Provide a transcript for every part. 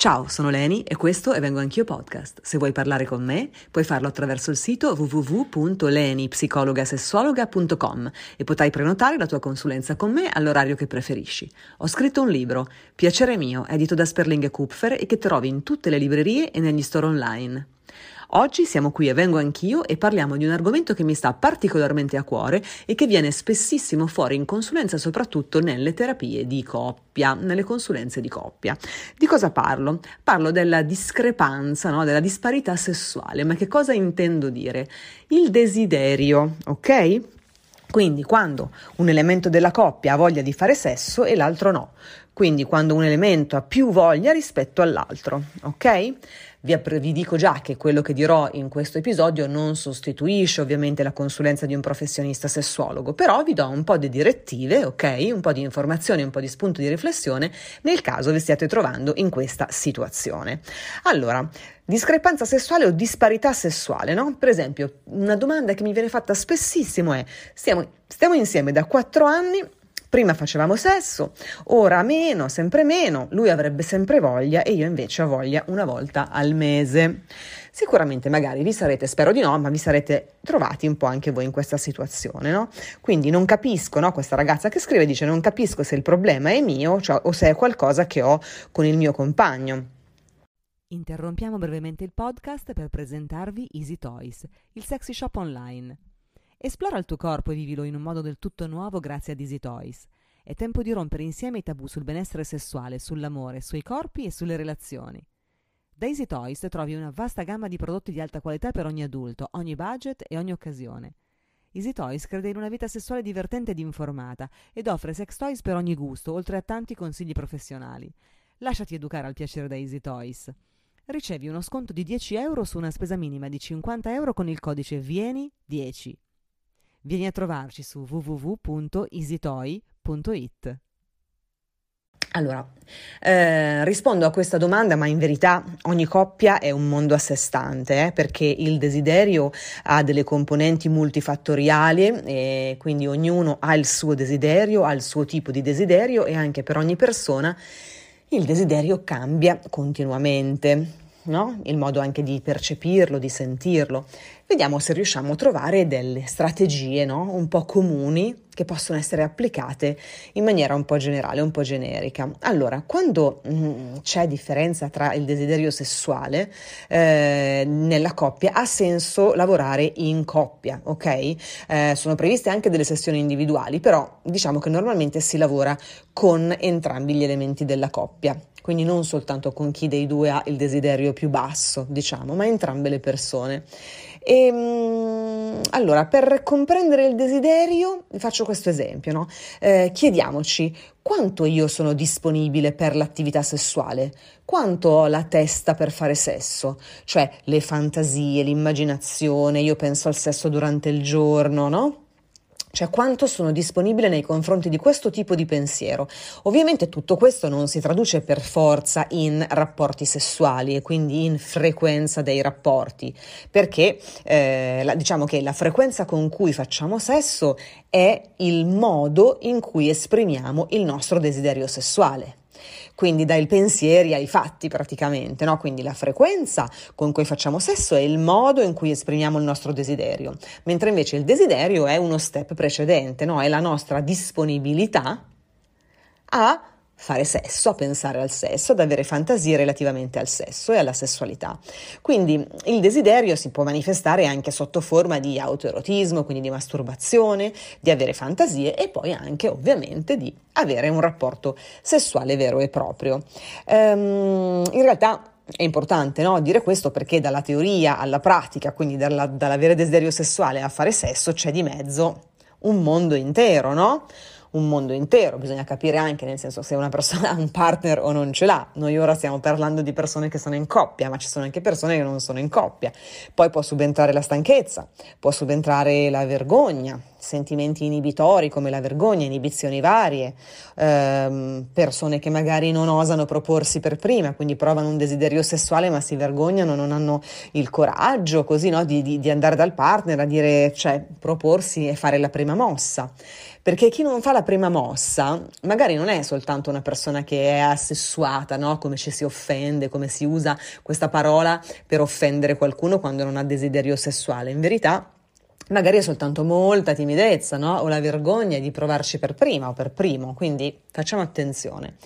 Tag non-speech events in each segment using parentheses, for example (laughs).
Ciao, sono Leni e questo è Vengo Anch'io Podcast. Se vuoi parlare con me, puoi farlo attraverso il sito www.lenipsicologasessuologa.com e potrai prenotare la tua consulenza con me all'orario che preferisci. Ho scritto un libro, Piacere mio, edito da Sperling e Kupfer e che trovi in tutte le librerie e negli store online. Oggi siamo qui e vengo anch'io e parliamo di un argomento che mi sta particolarmente a cuore e che viene spessissimo fuori in consulenza, soprattutto nelle terapie di coppia, nelle consulenze di coppia. Di cosa parlo? Parlo della discrepanza, no? della disparità sessuale. Ma che cosa intendo dire? Il desiderio, ok? Quindi quando un elemento della coppia ha voglia di fare sesso e l'altro no. Quindi quando un elemento ha più voglia rispetto all'altro, ok? Vi, vi, dico già che quello che dirò in questo episodio non sostituisce ovviamente la consulenza di un professionista sessuologo, però vi do un po' di direttive, ok? Un po' di informazioni, un po' di spunto di riflessione nel caso vi stiate trovando in questa situazione. Allora, discrepanza sessuale o disparità sessuale, no? Per esempio, una domanda che mi viene fatta spessissimo è: stiamo, stiamo insieme da quattro anni Prima facevamo sesso, ora meno, sempre meno, lui avrebbe sempre voglia e io invece ho voglia una volta al mese. Sicuramente magari vi sarete, spero di no, ma vi sarete trovati un po' anche voi in questa situazione, no? Quindi non capisco, no? Questa ragazza che scrive dice non capisco se il problema è mio cioè, o se è qualcosa che ho con il mio compagno. Interrompiamo brevemente il podcast per presentarvi Easy Toys, il sexy shop online. Esplora il tuo corpo e vivilo in un modo del tutto nuovo grazie ad Easy Toys. È tempo di rompere insieme i tabù sul benessere sessuale, sull'amore, sui corpi e sulle relazioni. Da Easy Toys trovi una vasta gamma di prodotti di alta qualità per ogni adulto, ogni budget e ogni occasione. Easy Toys crede in una vita sessuale divertente ed informata ed offre sex toys per ogni gusto, oltre a tanti consigli professionali. Lasciati educare al piacere da Easy Toys. Ricevi uno sconto di 10 euro su una spesa minima di 50 euro con il codice VIENI10. Vieni a trovarci su www.easytoy.it. Allora, eh, rispondo a questa domanda, ma in verità ogni coppia è un mondo a sé stante, eh, perché il desiderio ha delle componenti multifattoriali e quindi ognuno ha il suo desiderio, ha il suo tipo di desiderio e anche per ogni persona il desiderio cambia continuamente no? il modo anche di percepirlo, di sentirlo. Vediamo se riusciamo a trovare delle strategie no? un po' comuni che possono essere applicate in maniera un po' generale, un po' generica. Allora, quando mh, mm, c'è differenza tra il desiderio sessuale eh, nella coppia, ha senso lavorare in coppia, ok? Eh, sono previste anche delle sessioni individuali, però diciamo che normalmente si lavora con entrambi gli elementi della coppia quindi non soltanto con chi dei due ha il desiderio più basso, diciamo, ma entrambe le persone. E, ehm, allora, per comprendere il desiderio, faccio questo esempio, no? eh, chiediamoci quanto io sono disponibile per l'attività sessuale, quanto ho la testa per fare sesso, cioè le fantasie, l'immaginazione, io penso al sesso durante il giorno, no? Cioè quanto sono disponibile nei confronti di questo tipo di pensiero. Ovviamente tutto questo non si traduce per forza in rapporti sessuali e quindi in frequenza dei rapporti, perché eh, la, diciamo che la frequenza con cui facciamo sesso è il modo in cui esprimiamo il nostro desiderio sessuale quindi dai pensieri ai fatti praticamente, no? Quindi la frequenza con cui facciamo sesso è il modo in cui esprimiamo il nostro desiderio, mentre invece il desiderio è uno step precedente, no? È la nostra disponibilità a fare sesso, a pensare al sesso, ad avere fantasie relativamente al sesso e alla sessualità. Quindi il desiderio si può manifestare anche sotto forma di autoerotismo, quindi di masturbazione, di avere fantasie e poi anche ovviamente di avere un rapporto sessuale vero e proprio. Um, in realtà è importante no? dire questo perché dalla teoria alla pratica, quindi dalla, dall'avere desiderio sessuale a fare sesso, c'è di mezzo un mondo intero, no? Un mondo intero, bisogna capire anche nel senso se una persona ha (laughs) un partner o non ce l'ha. Noi ora stiamo parlando di persone che sono in coppia, ma ci sono anche persone che non sono in coppia. Poi può subentrare la stanchezza, può subentrare la vergogna, sentimenti inibitori come la vergogna, inibizioni varie, ehm, persone che magari non osano proporsi per prima, quindi provano un desiderio sessuale ma si vergognano, non hanno il coraggio così no, di, di, di andare dal partner a dire, cioè proporsi e fare la prima mossa. Perché chi non fa la prima mossa magari non è soltanto una persona che è assessuata, no? come ci si offende, come si usa questa parola per offendere qualcuno quando non ha desiderio sessuale. In verità magari è soltanto molta timidezza, no? O la vergogna di provarci per prima o per primo, quindi facciamo attenzione.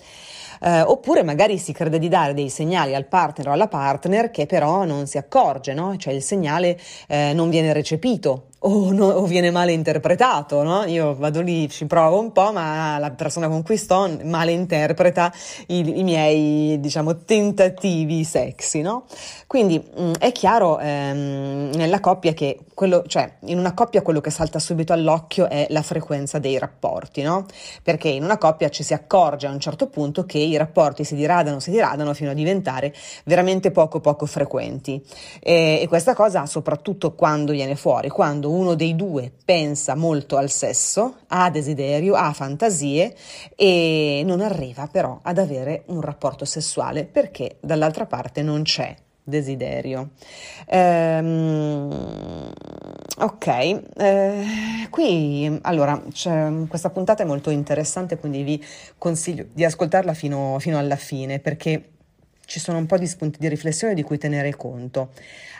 Eh, oppure magari si crede di dare dei segnali al partner o alla partner che però non si accorge, no? Cioè il segnale eh, non viene recepito o, no, o, viene male interpretato, no? Io vado lì, ci provo un po', ma la persona con cui sto male interpreta i, i miei, diciamo, tentativi sexy, no? Quindi mh, mm, è chiaro ehm, nella coppia che quello, cioè in una coppia quello che salta subito all'occhio è la frequenza dei rapporti, no? Perché in una coppia ci si accorge a un certo punto che i rapporti si diradano, si diradano fino a diventare veramente poco poco frequenti. E, e questa cosa soprattutto quando viene fuori, quando uno dei due pensa molto al sesso, ha desiderio, ha fantasie e non arriva però ad avere un rapporto sessuale perché dall'altra parte non c'è desiderio. Ehm, ok, eh, qui allora questa puntata è molto interessante, quindi vi consiglio di ascoltarla fino, fino alla fine perché ci sono un po' di spunti di riflessione di cui tenere conto.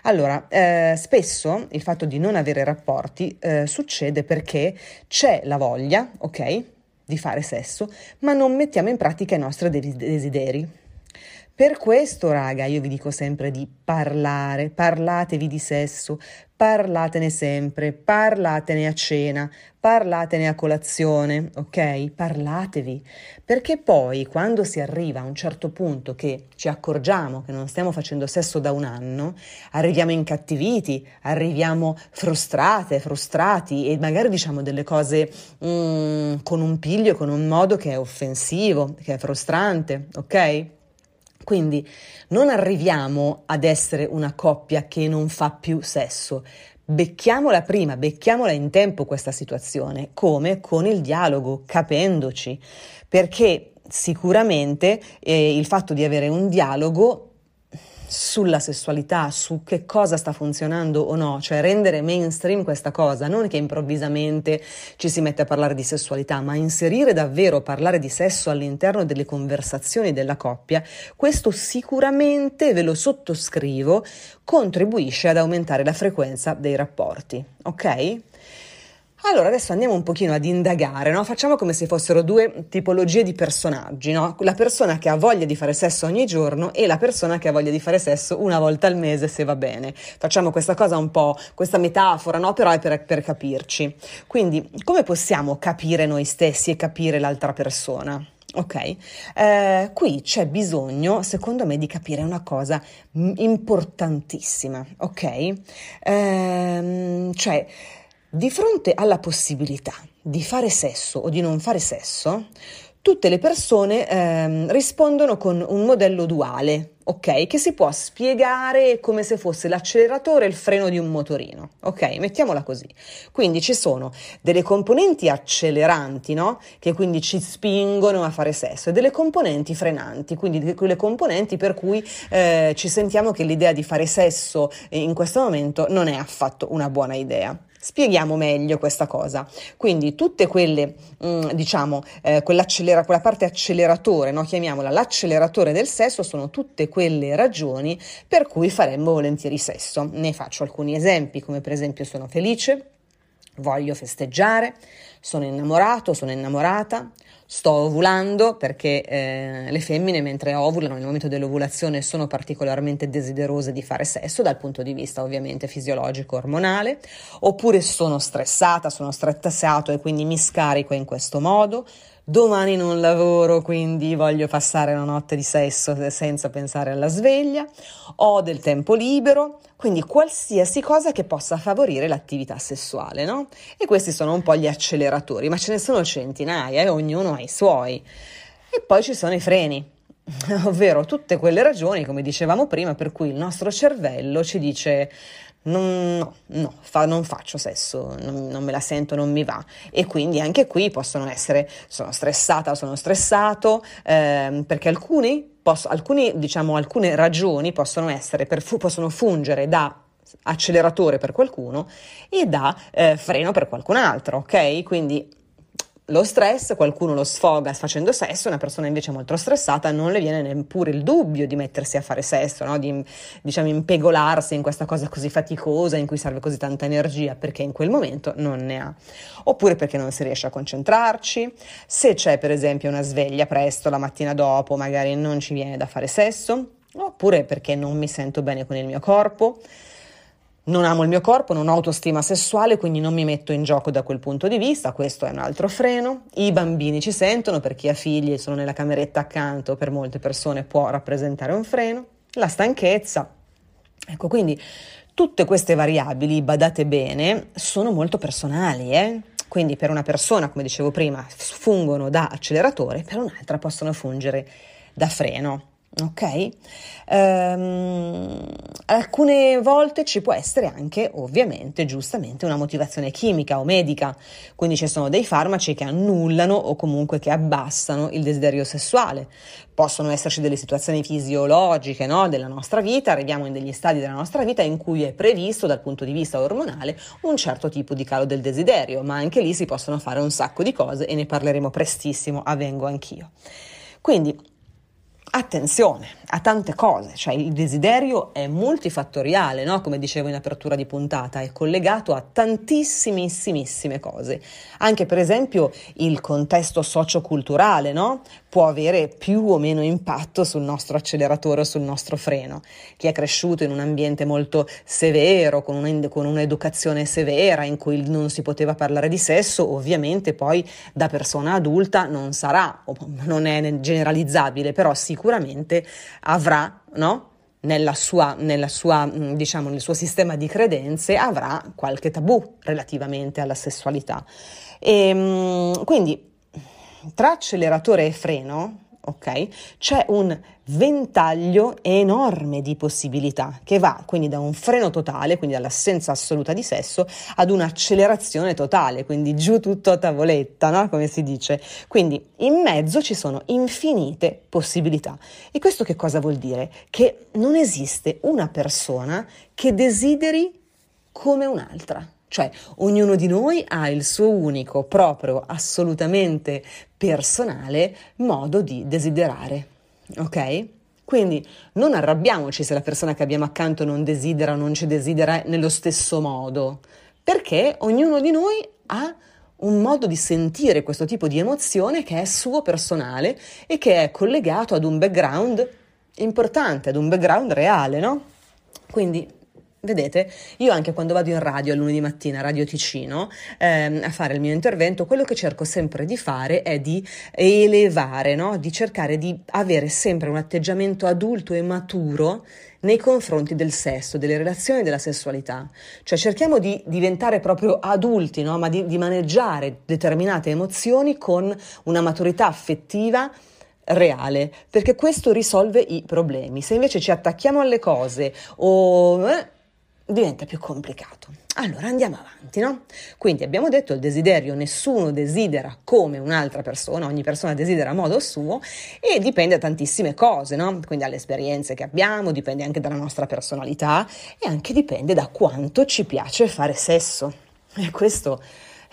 Allora, eh, spesso il fatto di non avere rapporti eh, succede perché c'è la voglia, ok, di fare sesso, ma non mettiamo in pratica i nostri desideri. Per questo, raga, io vi dico sempre di parlare, parlatevi di sesso, parlatene sempre, parlatene a cena, parlatene a colazione, ok? Parlatevi, perché poi quando si arriva a un certo punto che ci accorgiamo che non stiamo facendo sesso da un anno, arriviamo incattiviti, arriviamo frustrate, frustrati e magari diciamo delle cose mm, con un piglio, con un modo che è offensivo, che è frustrante, ok? Quindi non arriviamo ad essere una coppia che non fa più sesso. Becchiamola prima, becchiamola in tempo questa situazione, come? Con il dialogo, capendoci, perché sicuramente eh, il fatto di avere un dialogo sulla sessualità, su che cosa sta funzionando o no, cioè rendere mainstream questa cosa, non che improvvisamente ci si mette a parlare di sessualità, ma inserire davvero parlare di sesso all'interno delle conversazioni della coppia, questo sicuramente, ve lo sottoscrivo, contribuisce ad aumentare la frequenza dei rapporti, ok? Allora, adesso andiamo un pochino ad indagare, no? Facciamo come se fossero due tipologie di personaggi, no? La persona che ha voglia di fare sesso ogni giorno e la persona che ha voglia di fare sesso una volta al mese, se va bene. Facciamo questa cosa un po', questa metafora, no? Però è per, per capirci. Quindi, come possiamo capire noi stessi e capire l'altra persona? Ok, eh, qui c'è bisogno, secondo me, di capire una cosa importantissima, ok? Eh, cioè, di fronte alla possibilità di fare sesso o di non fare sesso, tutte le persone ehm, rispondono con un modello duale, ok? Che si può spiegare come se fosse l'acceleratore e il freno di un motorino, ok? Mettiamola così. Quindi ci sono delle componenti acceleranti, no? Che quindi ci spingono a fare sesso, e delle componenti frenanti, quindi quelle componenti per cui eh, ci sentiamo che l'idea di fare sesso in questo momento non è affatto una buona idea. Spieghiamo meglio questa cosa. Quindi tutte quelle, mm, diciamo, eh, quella parte acceleratore, no? chiamiamola l'acceleratore del sesso, sono tutte quelle ragioni per cui faremmo volentieri sesso. Ne faccio alcuni esempi, come per esempio sono felice, voglio festeggiare, sono innamorato, sono innamorata, sto ovulando perché eh, le femmine mentre ovulano nel momento dell'ovulazione sono particolarmente desiderose di fare sesso dal punto di vista ovviamente fisiologico ormonale oppure sono stressata, sono stressato e quindi mi scarico in questo modo domani non lavoro, quindi voglio passare una notte di sesso senza pensare alla sveglia, ho del tempo libero, quindi qualsiasi cosa che possa favorire l'attività sessuale, no? E questi sono un po' gli acceleratori, ma ce ne sono centinaia e ognuno ha i suoi. E poi ci sono i freni, (laughs) ovvero tutte quelle ragioni, come dicevamo prima, per cui il nostro cervello ci dice non, no, no fa, non faccio sesso, non, non, me la sento, non mi va. E quindi anche qui possono essere, sono stressata sono stressato, eh, perché alcuni, posso, alcuni, diciamo, alcune ragioni possono essere, per, possono fungere da acceleratore per qualcuno e da eh, freno per qualcun altro, ok? Quindi lo stress, qualcuno lo sfoga facendo sesso, una persona invece molto stressata non le viene neppure il dubbio di mettersi a fare sesso, no? di diciamo impegolarsi in questa cosa così faticosa in cui serve così tanta energia perché in quel momento non ne ha. Oppure perché non si riesce a concentrarci, se c'è per esempio una sveglia presto la mattina dopo, magari non ci viene da fare sesso, oppure perché non mi sento bene con il mio corpo non amo il mio corpo, non ho autostima sessuale, quindi non mi metto in gioco da quel punto di vista, questo è un altro freno. I bambini ci sentono, per chi ha figli e sono nella cameretta accanto, per molte persone può rappresentare un freno. La stanchezza. Ecco, quindi tutte queste variabili, badate bene, sono molto personali, eh? Quindi per una persona, come dicevo prima, fungono da acceleratore, per un'altra possono fungere da freno. Ok? Um, alcune volte ci può essere anche, ovviamente, giustamente, una motivazione chimica o medica, quindi ci sono dei farmaci che annullano o comunque che abbassano il desiderio sessuale. Possono esserci delle situazioni fisiologiche no, della nostra vita, arriviamo in degli stadi della nostra vita in cui è previsto dal punto di vista ormonale un certo tipo di calo del desiderio, ma anche lì si possono fare un sacco di cose e ne parleremo prestissimo, avvengo anch'io. Quindi attenzione a tante cose, cioè il desiderio è multifattoriale, no? come dicevo in apertura di puntata, è collegato a tantissimissime cose. Anche per esempio il contesto socioculturale no? può avere più o meno impatto sul nostro acceleratore o sul nostro freno. Chi è cresciuto in un ambiente molto severo, con, una, con un'educazione severa in cui non si poteva parlare di sesso, ovviamente poi da persona adulta non sarà, non è generalizzabile, però sicuramente avrà, no? Nella sua, nella sua, mm, diciamo, nel suo sistema di credenze avrà qualche tabù relativamente alla sessualità. E, ehm, quindi tra acceleratore e freno ok? C'è un ventaglio enorme di possibilità che va quindi da un freno totale, quindi dall'assenza assoluta di sesso, ad un'accelerazione totale, quindi giù tutto a tavoletta, no? Come si dice. Quindi in mezzo ci sono infinite possibilità. E questo che cosa vuol dire? Che non esiste una persona che desideri come un'altra. Cioè, ognuno di noi ha il suo unico, proprio, assolutamente personale modo di desiderare. Ok? Quindi non arrabbiamoci se la persona che abbiamo accanto non desidera o non ci desidera nello stesso modo, perché ognuno di noi ha un modo di sentire questo tipo di emozione che è suo personale e che è collegato ad un background importante, ad un background reale, no? Quindi Vedete, io anche quando vado in radio a lunedì mattina, Radio Ticino, ehm, a fare il mio intervento, quello che cerco sempre di fare è di elevare, no? di cercare di avere sempre un atteggiamento adulto e maturo nei confronti del sesso, delle relazioni della sessualità. Cioè cerchiamo di diventare proprio adulti, no? ma di, di maneggiare determinate emozioni con una maturità affettiva reale, perché questo risolve i problemi. Se invece ci attacchiamo alle cose o eh, diventa più complicato. Allora andiamo avanti, no? Quindi abbiamo detto il desiderio, nessuno desidera come un'altra persona, ogni persona desidera a modo suo e dipende da tantissime cose, no? Quindi dalle esperienze che abbiamo, dipende anche dalla nostra personalità e anche dipende da quanto ci piace fare sesso. E questo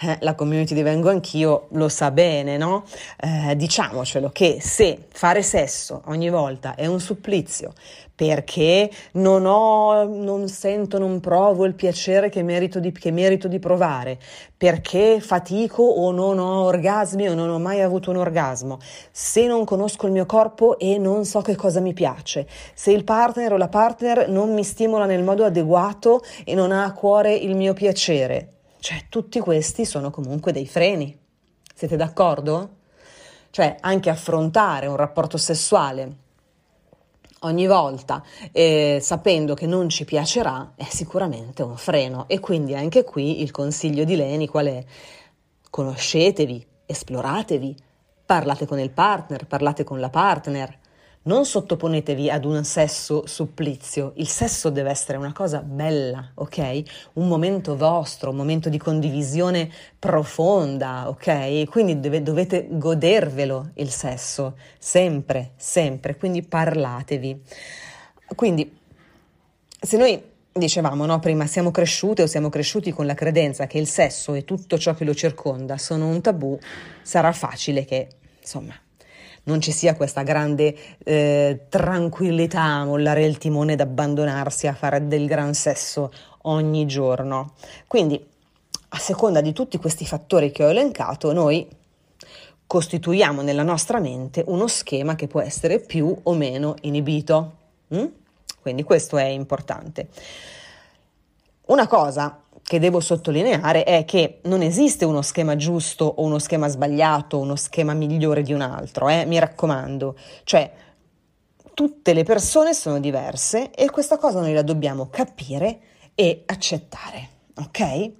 eh, la community di Vengo Anch'io lo sa bene, no? Eh, diciamocelo che se fare sesso ogni volta è un supplizio perché non ho, non sento, non provo il piacere che merito, di, che merito di provare, perché fatico o non ho orgasmi o non ho mai avuto un orgasmo, se non conosco il mio corpo e non so che cosa mi piace, se il partner o la partner non mi stimola nel modo adeguato e non ha a cuore il mio piacere, cioè, tutti questi sono comunque dei freni. Siete d'accordo? Cioè, anche affrontare un rapporto sessuale ogni volta eh, sapendo che non ci piacerà è sicuramente un freno. E quindi anche qui il consiglio di Leni qual è? Conoscetevi, esploratevi, parlate con il partner, parlate con la partner, non sottoponetevi ad un sesso supplizio, il sesso deve essere una cosa bella, ok? Un momento vostro, un momento di condivisione profonda, ok? Quindi deve, dovete godervelo il sesso, sempre, sempre, quindi parlatevi. Quindi, se noi dicevamo no, prima, siamo cresciute o siamo cresciuti con la credenza che il sesso e tutto ciò che lo circonda sono un tabù, sarà facile che, insomma, non ci sia questa grande eh, tranquillità mollare il timone ed abbandonarsi a fare del gran sesso ogni giorno. Quindi, a seconda di tutti questi fattori che ho elencato, noi costituiamo nella nostra mente uno schema che può essere più o meno inibito. Mm? Quindi questo è importante. Una cosa che devo sottolineare è che non esiste uno schema giusto o uno schema sbagliato, uno schema migliore di un altro, eh? mi raccomando. Cioè, tutte le persone sono diverse e questa cosa noi la dobbiamo capire e accettare, ok?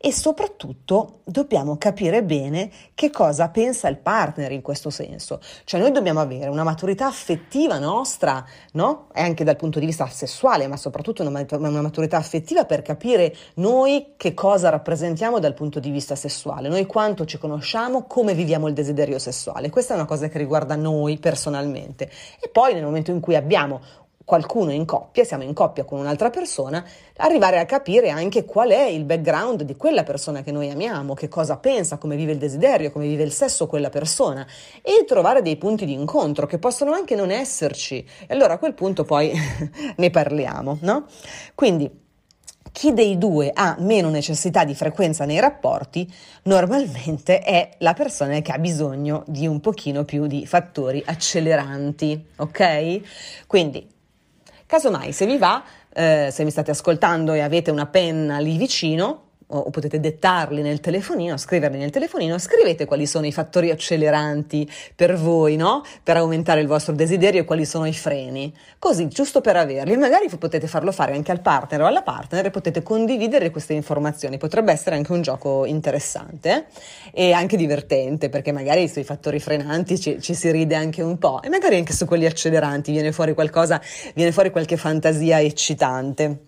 E soprattutto dobbiamo capire bene che cosa pensa il partner in questo senso. Cioè noi dobbiamo avere una maturità affettiva nostra, no? E anche dal punto di vista sessuale, ma soprattutto una, maturità affettiva per capire noi che cosa rappresentiamo dal punto di vista sessuale, noi quanto ci conosciamo, come viviamo il desiderio sessuale. Questa è una cosa che riguarda noi personalmente. E poi nel momento in cui abbiamo qualcuno in coppia, siamo in coppia con un'altra persona, arrivare a capire anche qual è il background di quella persona che noi amiamo, che cosa pensa, come vive il desiderio, come vive il sesso quella persona e trovare dei punti di incontro che possono anche non esserci. E allora a quel punto poi (laughs) ne parliamo, no? Quindi chi dei due ha meno necessità di frequenza nei rapporti normalmente è la persona che ha bisogno di un pochino più di fattori acceleranti, ok? Quindi Casomai, se vi va, eh, se mi state ascoltando e avete una penna lì vicino, o potete dettarli nel telefonino, scriverli nel telefonino, scrivete quali sono i fattori acceleranti per voi, no? Per aumentare il vostro desiderio e quali sono i freni. Così, giusto per averli. Magari potete farlo fare anche al partner o alla partner e potete condividere queste informazioni. Potrebbe essere anche un gioco interessante e anche divertente, perché magari sui fattori frenanti ci, ci si ride anche un po' e magari anche su quelli acceleranti viene fuori qualcosa, viene fuori qualche fantasia eccitante.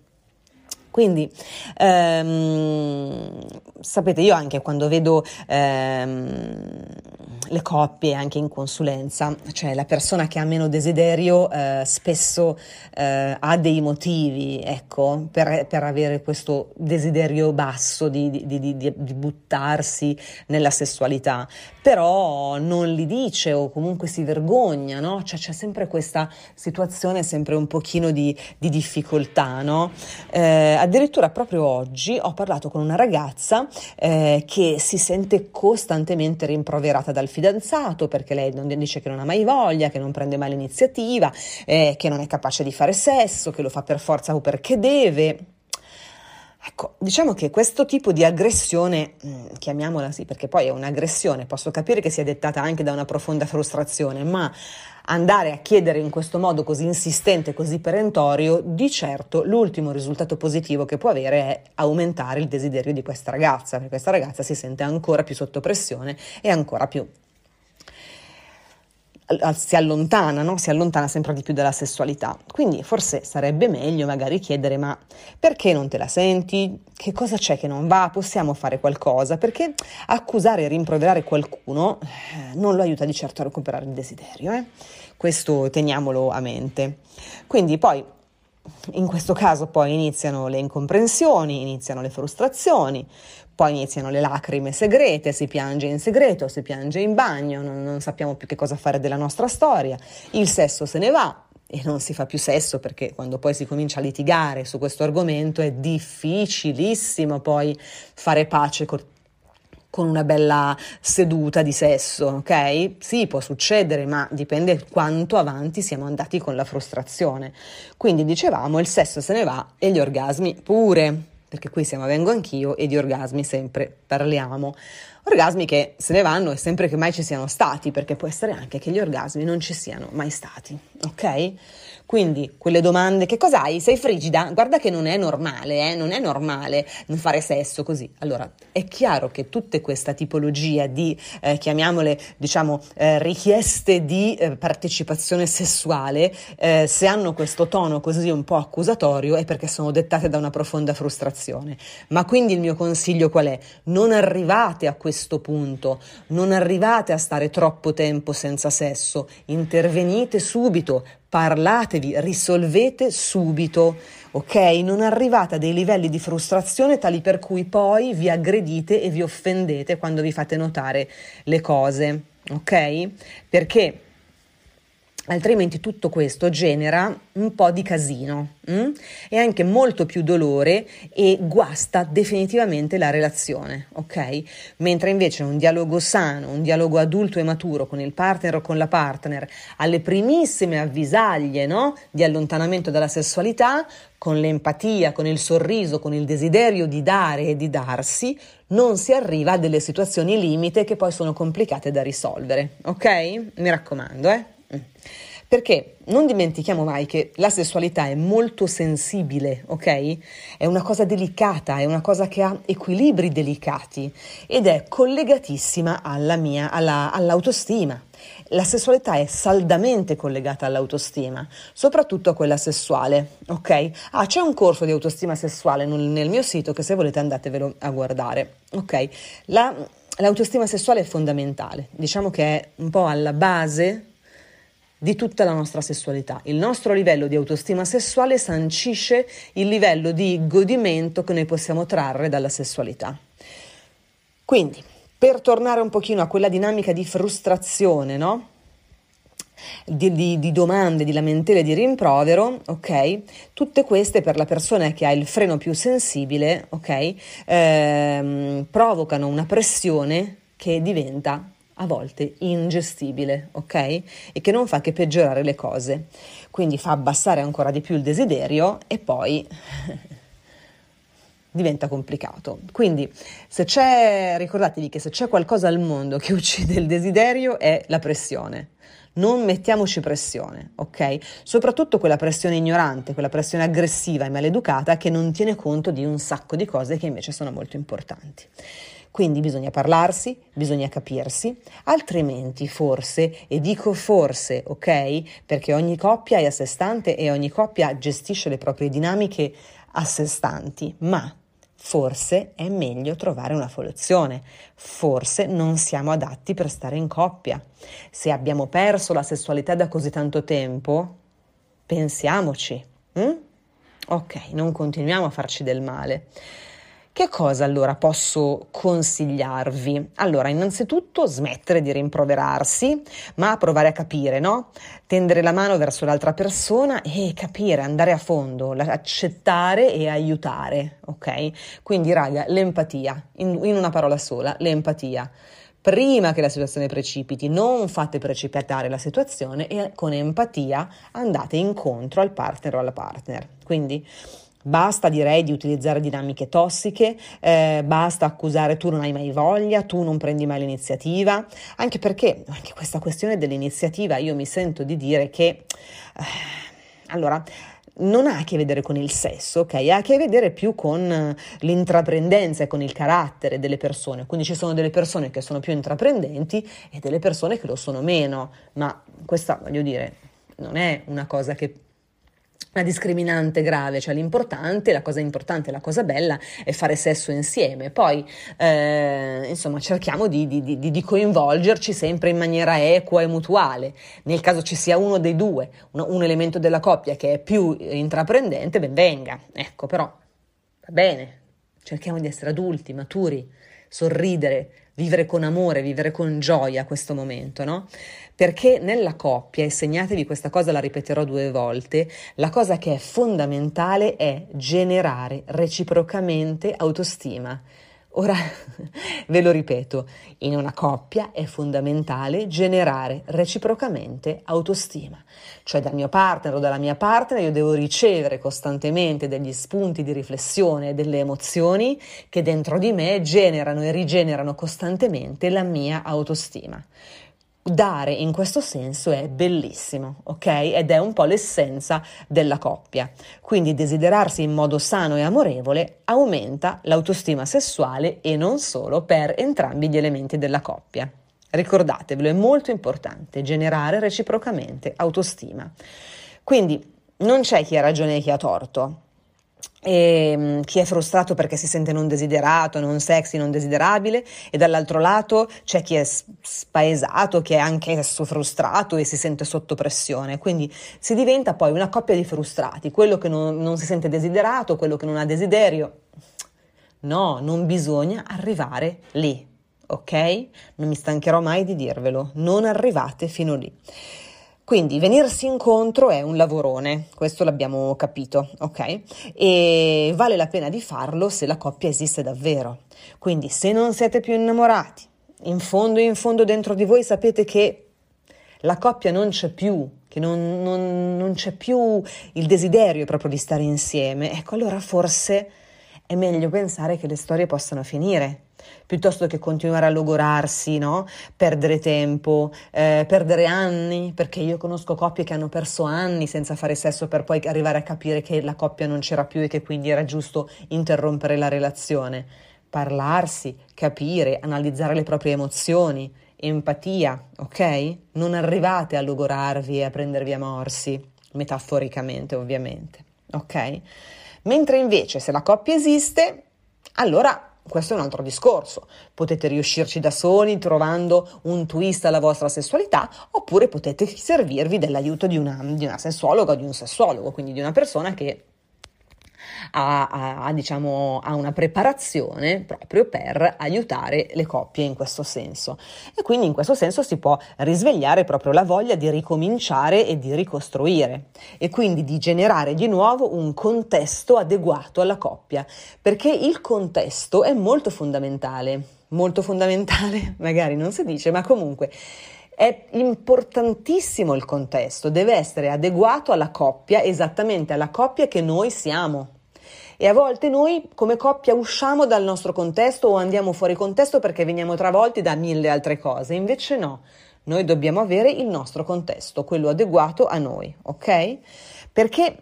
Quindi ehm, sapete, io anche quando vedo ehm, le coppie anche in consulenza, cioè la persona che ha meno desiderio eh, spesso eh, ha dei motivi, ecco, per, per, avere questo desiderio basso di, di, di, di, buttarsi nella sessualità, però non li dice o comunque si vergogna, no? Cioè c'è sempre questa situazione, sempre un pochino di, difficoltà, no? Eh, addirittura proprio oggi ho parlato con una ragazza eh, che si sente costantemente rimproverata dal fidanzato perché lei non dice che non ha mai voglia, che non prende mai l'iniziativa, eh, che non è capace di fare sesso, che lo fa per forza o perché deve. Ecco, diciamo che questo tipo di aggressione, mm, chiamiamola sì, perché poi è un'aggressione, posso capire che sia dettata anche da una profonda frustrazione, ma andare a chiedere in questo modo così insistente, così perentorio, di certo l'ultimo risultato positivo che può avere è aumentare il desiderio di questa ragazza, perché questa ragazza si sente ancora più sotto pressione e ancora più si allontana, no? si allontana sempre di più dalla sessualità. Quindi forse sarebbe meglio magari chiedere ma perché non te la senti? Che cosa c'è che non va? Possiamo fare qualcosa? Perché accusare e rimproverare qualcuno eh, non lo aiuta di certo a recuperare il desiderio. Eh? Questo teniamolo a mente. Quindi poi in questo caso poi iniziano le incomprensioni, iniziano le frustrazioni, poi iniziano le lacrime segrete, si piange in segreto, si piange in bagno, non, non sappiamo più che cosa fare della nostra storia, il sesso se ne va, e non si fa più sesso perché quando poi si comincia a litigare su questo argomento è difficilissimo poi fare pace con, con una bella seduta di sesso, ok? Sì, può succedere, ma dipende quanto avanti siamo andati con la frustrazione. Quindi dicevamo, il sesso se ne va e gli orgasmi pure perché qui siamo a Vengo Anch'io e di orgasmi sempre parliamo. Orgasmi che se ne vanno e sempre che mai ci siano stati, perché può essere anche che gli orgasmi non ci siano mai stati, ok? Quindi quelle domande, che cos'hai? Sei frigida? Guarda che non è normale, eh? non è normale non fare sesso così. Allora, è chiaro che tutta questa tipologia di, eh, chiamiamole, diciamo, eh, richieste di eh, partecipazione sessuale, eh, se hanno questo tono così un po' accusatorio è perché sono dettate da una profonda frustrazione. Ma quindi il mio consiglio qual è? Non arrivate a questo punto, non arrivate a stare troppo tempo senza sesso, intervenite subito, parlatevi, risolvete subito, ok? Non arrivate a dei livelli di frustrazione tali per cui poi vi aggredite e vi offendete quando vi fate notare le cose, ok? Perché altrimenti tutto questo genera un po' di casino mm? e anche molto più dolore e guasta definitivamente la relazione, ok? Mentre invece un dialogo sano, un dialogo adulto e maturo con il partner o con la partner alle primissime avvisaglie no? di allontanamento dalla sessualità, con l'empatia, con il sorriso, con il desiderio di dare e di darsi, non si arriva a delle situazioni limite che poi sono complicate da risolvere, ok? Mi raccomando, eh? Perché non dimentichiamo mai che la sessualità è molto sensibile, ok? È una cosa delicata, è una cosa che ha equilibri delicati ed è collegatissima alla mia, alla, all'autostima. La sessualità è saldamente collegata all'autostima, soprattutto a quella sessuale, ok? Ah, c'è un corso di autostima sessuale nel, mio sito che se volete andatevelo a guardare, ok? La, l'autostima sessuale è fondamentale, diciamo che è un po' alla base di tutta la nostra sessualità. Il nostro livello di autostima sessuale sancisce il livello di godimento che noi possiamo trarre dalla sessualità. Quindi, per tornare un pochino a quella dinamica di frustrazione, no? Di, di, di, domande, di lamentele, di rimprovero, ok? Tutte queste per la persona che ha il freno più sensibile, ok? Ehm, provocano una pressione che diventa a volte ingestibile, ok? E che non fa che peggiorare le cose. Quindi fa abbassare ancora di più il desiderio e poi (laughs) diventa complicato. Quindi se c'è, ricordatevi che se c'è qualcosa al mondo che uccide il desiderio è la pressione. Non mettiamoci pressione, ok? Soprattutto quella pressione ignorante, quella pressione aggressiva e maleducata che non tiene conto di un sacco di cose che invece sono molto importanti. Quindi bisogna parlarsi, bisogna capirsi, altrimenti forse, e dico forse, ok? Perché ogni coppia è a sé stante e ogni coppia gestisce le proprie dinamiche a sé stanti, ma forse è meglio trovare una soluzione, forse non siamo adatti per stare in coppia. Se abbiamo perso la sessualità da così tanto tempo, pensiamoci. Hm? Ok, non continuiamo a farci del male. Che cosa allora posso consigliarvi? Allora, innanzitutto smettere di rimproverarsi, ma provare a capire, no? Tendere la mano verso l'altra persona e capire, andare a fondo, accettare e aiutare, ok? Quindi, raga, l'empatia, in, in una parola sola, l'empatia prima che la situazione precipiti, non fate precipitare la situazione e con empatia andate incontro al partner o alla partner. Quindi Basta direi di utilizzare dinamiche tossiche, eh, basta accusare tu non hai mai voglia, tu non prendi mai l'iniziativa, anche perché anche questa questione dell'iniziativa io mi sento di dire che eh, allora non ha a che vedere con il sesso, ok? Ha a che vedere più con l'intraprendenza e con il carattere delle persone. Quindi ci sono delle persone che sono più intraprendenti e delle persone che lo sono meno, ma questa voglio dire non è una cosa che una discriminante grave, cioè l'importante, la cosa importante, la cosa bella è fare sesso insieme. Poi, eh, insomma, cerchiamo di, di, di, di, coinvolgerci sempre in maniera equa e mutuale. Nel caso ci sia uno dei due, un, un elemento della coppia che è più intraprendente, ben venga. Ecco, però va bene, cerchiamo di essere adulti, maturi, sorridere, vivere con amore, vivere con gioia questo momento, no? Perché nella coppia, e segnatevi questa cosa, la ripeterò due volte, la cosa che è fondamentale è generare reciprocamente autostima. Ora (laughs) ve lo ripeto, in una coppia è fondamentale generare reciprocamente autostima, cioè dal mio partner o dalla mia partner io devo ricevere costantemente degli spunti di riflessione e delle emozioni che dentro di me generano e rigenerano costantemente la mia autostima. Dare in questo senso è bellissimo, ok? Ed è un po' l'essenza della coppia. Quindi desiderarsi in modo sano e amorevole aumenta l'autostima sessuale e non solo per entrambi gli elementi della coppia. Ricordatevelo, è molto importante generare reciprocamente autostima. Quindi non c'è chi ha ragione e chi ha torto e mm, chi è frustrato perché si sente non desiderato, non sexy, non desiderabile e dall'altro lato c'è chi è spaesato, che è anche frustrato e si sente sotto pressione. Quindi si diventa poi una coppia di frustrati, quello che non, non si sente desiderato, quello che non ha desiderio. No, non bisogna arrivare lì, ok? Non mi stancherò mai di dirvelo, non arrivate fino lì. Quindi venirsi incontro è un lavorone, questo l'abbiamo capito, ok? E vale la pena di farlo se la coppia esiste davvero. Quindi se non siete più innamorati, in fondo in fondo dentro di voi sapete che la coppia non c'è più, che non, non, non c'è più il desiderio proprio di stare insieme, ecco allora forse è meglio pensare che le storie possano finire piuttosto che continuare a logorarsi, no? perdere tempo, eh, perdere anni, perché io conosco coppie che hanno perso anni senza fare sesso per poi arrivare a capire che la coppia non c'era più e che quindi era giusto interrompere la relazione. Parlarsi, capire, analizzare le proprie emozioni, empatia, ok? Non arrivate a logorarvi e a prendervi a morsi, metaforicamente ovviamente, ok? Mentre invece se la coppia esiste, allora questo è un altro discorso. Potete riuscirci da soli trovando un twist alla vostra sessualità oppure potete servirvi dell'aiuto di una, di una sessuologa o di un sessuologo, quindi di una persona che ha, ha, diciamo, ha una preparazione proprio per aiutare le coppie in questo senso. E quindi in questo senso si può risvegliare proprio la voglia di ricominciare e di ricostruire e quindi di generare di nuovo un contesto adeguato alla coppia, perché il contesto è molto fondamentale, molto fondamentale, (laughs) magari non si dice, ma comunque è importantissimo il contesto, deve essere adeguato alla coppia, esattamente alla coppia che noi siamo. E a volte noi come coppia usciamo dal nostro contesto o andiamo fuori contesto perché veniamo travolti da mille altre cose. Invece no, noi dobbiamo avere il nostro contesto, quello adeguato a noi, ok? Perché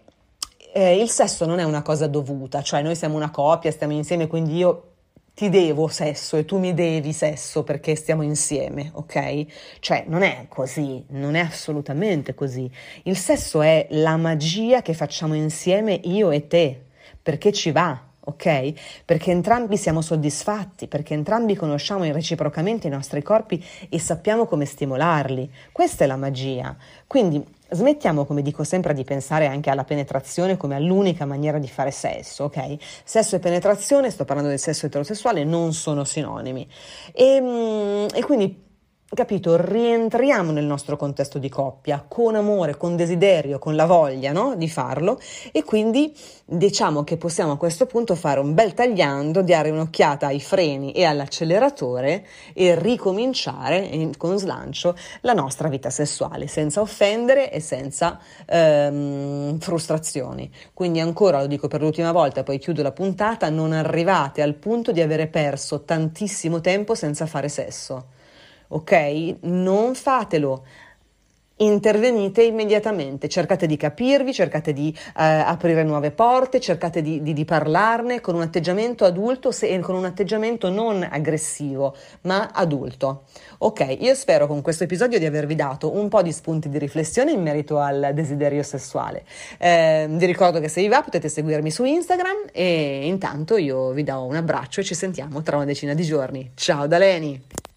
eh, il sesso non è una cosa dovuta, cioè noi siamo una coppia, stiamo insieme, quindi io ti devo sesso e tu mi devi sesso perché stiamo insieme, ok? Cioè non è così, non è assolutamente così. Il sesso è la magia che facciamo insieme io e te, perché ci va, ok? Perché entrambi siamo soddisfatti, perché entrambi conosciamo reciprocamente i nostri corpi e sappiamo come stimolarli. Questa è la magia. Quindi smettiamo, come dico sempre, di pensare anche alla penetrazione come all'unica maniera di fare sesso, ok? Sesso e penetrazione, sto parlando del sesso eterosessuale, non sono sinonimi. E, mm, e quindi capito, rientriamo nel nostro contesto di coppia con amore, con desiderio, con la voglia no? di farlo e quindi diciamo che possiamo a questo punto fare un bel tagliando, dare un'occhiata ai freni e all'acceleratore e ricominciare con slancio la nostra vita sessuale senza offendere e senza ehm, frustrazioni. Quindi ancora lo dico per l'ultima volta, poi chiudo la puntata, non arrivate al punto di avere perso tantissimo tempo senza fare sesso ok? Non fatelo. Intervenite immediatamente, cercate di capirvi, cercate di eh, aprire nuove porte, cercate di, di, di, parlarne con un atteggiamento adulto e con un atteggiamento non aggressivo, ma adulto. Ok, io spero con questo episodio di avervi dato un po' di spunti di riflessione in merito al desiderio sessuale. Eh, vi ricordo che se vi va potete seguirmi su Instagram e intanto io vi do un abbraccio e ci sentiamo tra una decina di giorni. Ciao da Leni!